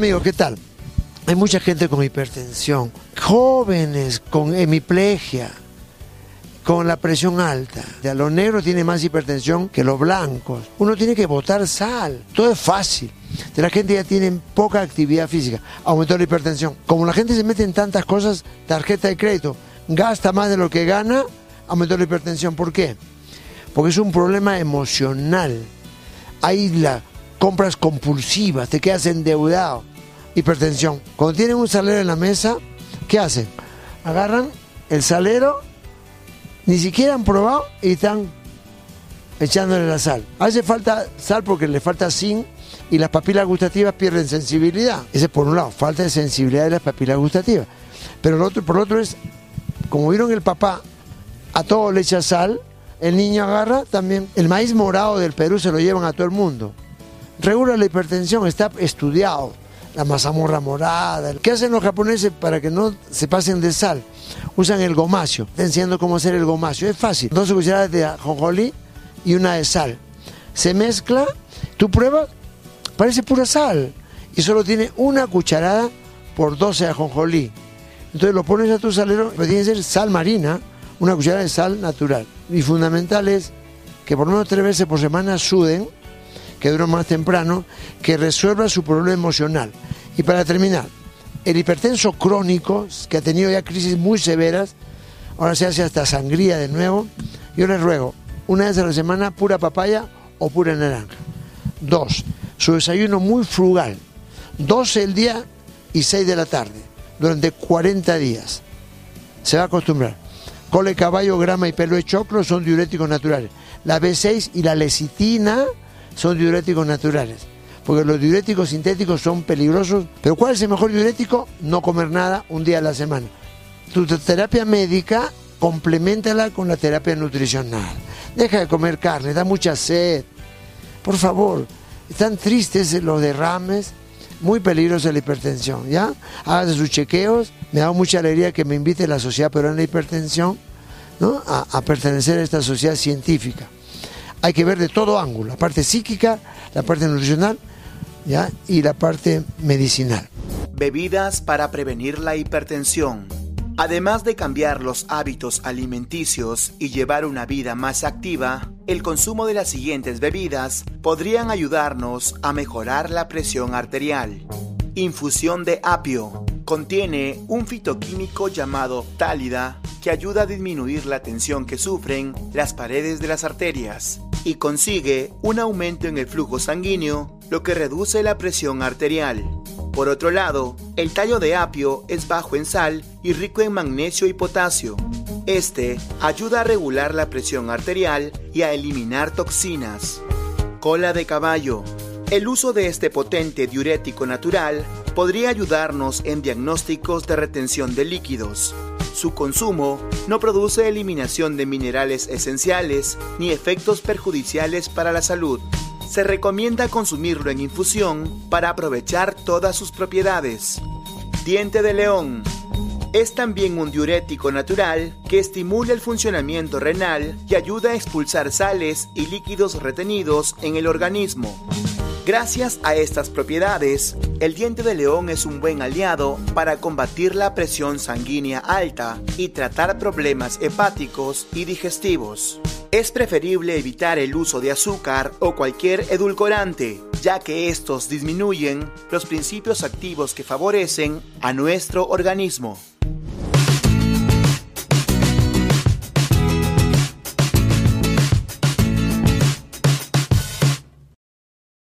Amigo, ¿qué tal? Hay mucha gente con hipertensión, jóvenes con hemiplegia, con la presión alta. De los negros tiene más hipertensión que los blancos. Uno tiene que botar sal. Todo es fácil. La gente ya tiene poca actividad física. Aumentó la hipertensión. Como la gente se mete en tantas cosas, tarjeta de crédito, gasta más de lo que gana, aumentó la hipertensión. ¿Por qué? Porque es un problema emocional. Hay las compras compulsivas, te quedas endeudado. Hipertensión. Cuando tienen un salero en la mesa, ¿qué hacen? Agarran el salero ni siquiera han probado y están echándole la sal. Hace falta sal porque le falta zinc y las papilas gustativas pierden sensibilidad. Ese por un lado, falta de sensibilidad de las papilas gustativas. Pero el otro, por otro es, como vieron el papá, a todo le echa sal, el niño agarra también. El maíz morado del Perú se lo llevan a todo el mundo. Regula la hipertensión, está estudiado. La mazamorra morada. ¿Qué hacen los japoneses para que no se pasen de sal? usan el gomacio. Está enseñando cómo hacer el gomacio. Es fácil. Dos cucharadas de ajonjolí y una de sal. Se mezcla, tú pruebas, parece pura sal. Y solo tiene una cucharada por 12 de ajonjolí. Entonces lo pones a tu salero, pero tiene que ser sal marina, una cucharada de sal natural. Y fundamental es que por lo menos tres veces por semana suden, que duren más temprano, que resuelva su problema emocional. Y para terminar, el hipertenso crónico, que ha tenido ya crisis muy severas, ahora se hace hasta sangría de nuevo, yo les ruego, una vez a la semana, pura papaya o pura naranja. Dos, su desayuno muy frugal, 12 el día y 6 de la tarde, durante 40 días. Se va a acostumbrar. Cole, caballo, grama y pelo de choclo son diuréticos naturales. La B6 y la lecitina son diuréticos naturales porque los diuréticos sintéticos son peligrosos. Pero ¿cuál es el mejor diurético? No comer nada un día a la semana. Tu terapia médica, complementala con la terapia nutricional. Deja de comer carne, da mucha sed. Por favor, están tristes los derrames, muy peligrosa la hipertensión, ¿ya? Hágase sus chequeos. Me da mucha alegría que me invite la Sociedad Peruana de Hipertensión ¿no? a, a pertenecer a esta sociedad científica. Hay que ver de todo ángulo, la parte psíquica, la parte nutricional ¿ya? y la parte medicinal. Bebidas para prevenir la hipertensión. Además de cambiar los hábitos alimenticios y llevar una vida más activa, el consumo de las siguientes bebidas podrían ayudarnos a mejorar la presión arterial. Infusión de apio. Contiene un fitoquímico llamado tálida que ayuda a disminuir la tensión que sufren las paredes de las arterias y consigue un aumento en el flujo sanguíneo, lo que reduce la presión arterial. Por otro lado, el tallo de apio es bajo en sal y rico en magnesio y potasio. Este ayuda a regular la presión arterial y a eliminar toxinas. Cola de caballo. El uso de este potente diurético natural podría ayudarnos en diagnósticos de retención de líquidos, su consumo no produce eliminación de minerales esenciales ni efectos perjudiciales para la salud. Se recomienda consumirlo en infusión para aprovechar todas sus propiedades. Diente de león. Es también un diurético natural que estimula el funcionamiento renal y ayuda a expulsar sales y líquidos retenidos en el organismo. Gracias a estas propiedades, el diente de león es un buen aliado para combatir la presión sanguínea alta y tratar problemas hepáticos y digestivos. Es preferible evitar el uso de azúcar o cualquier edulcorante, ya que estos disminuyen los principios activos que favorecen a nuestro organismo.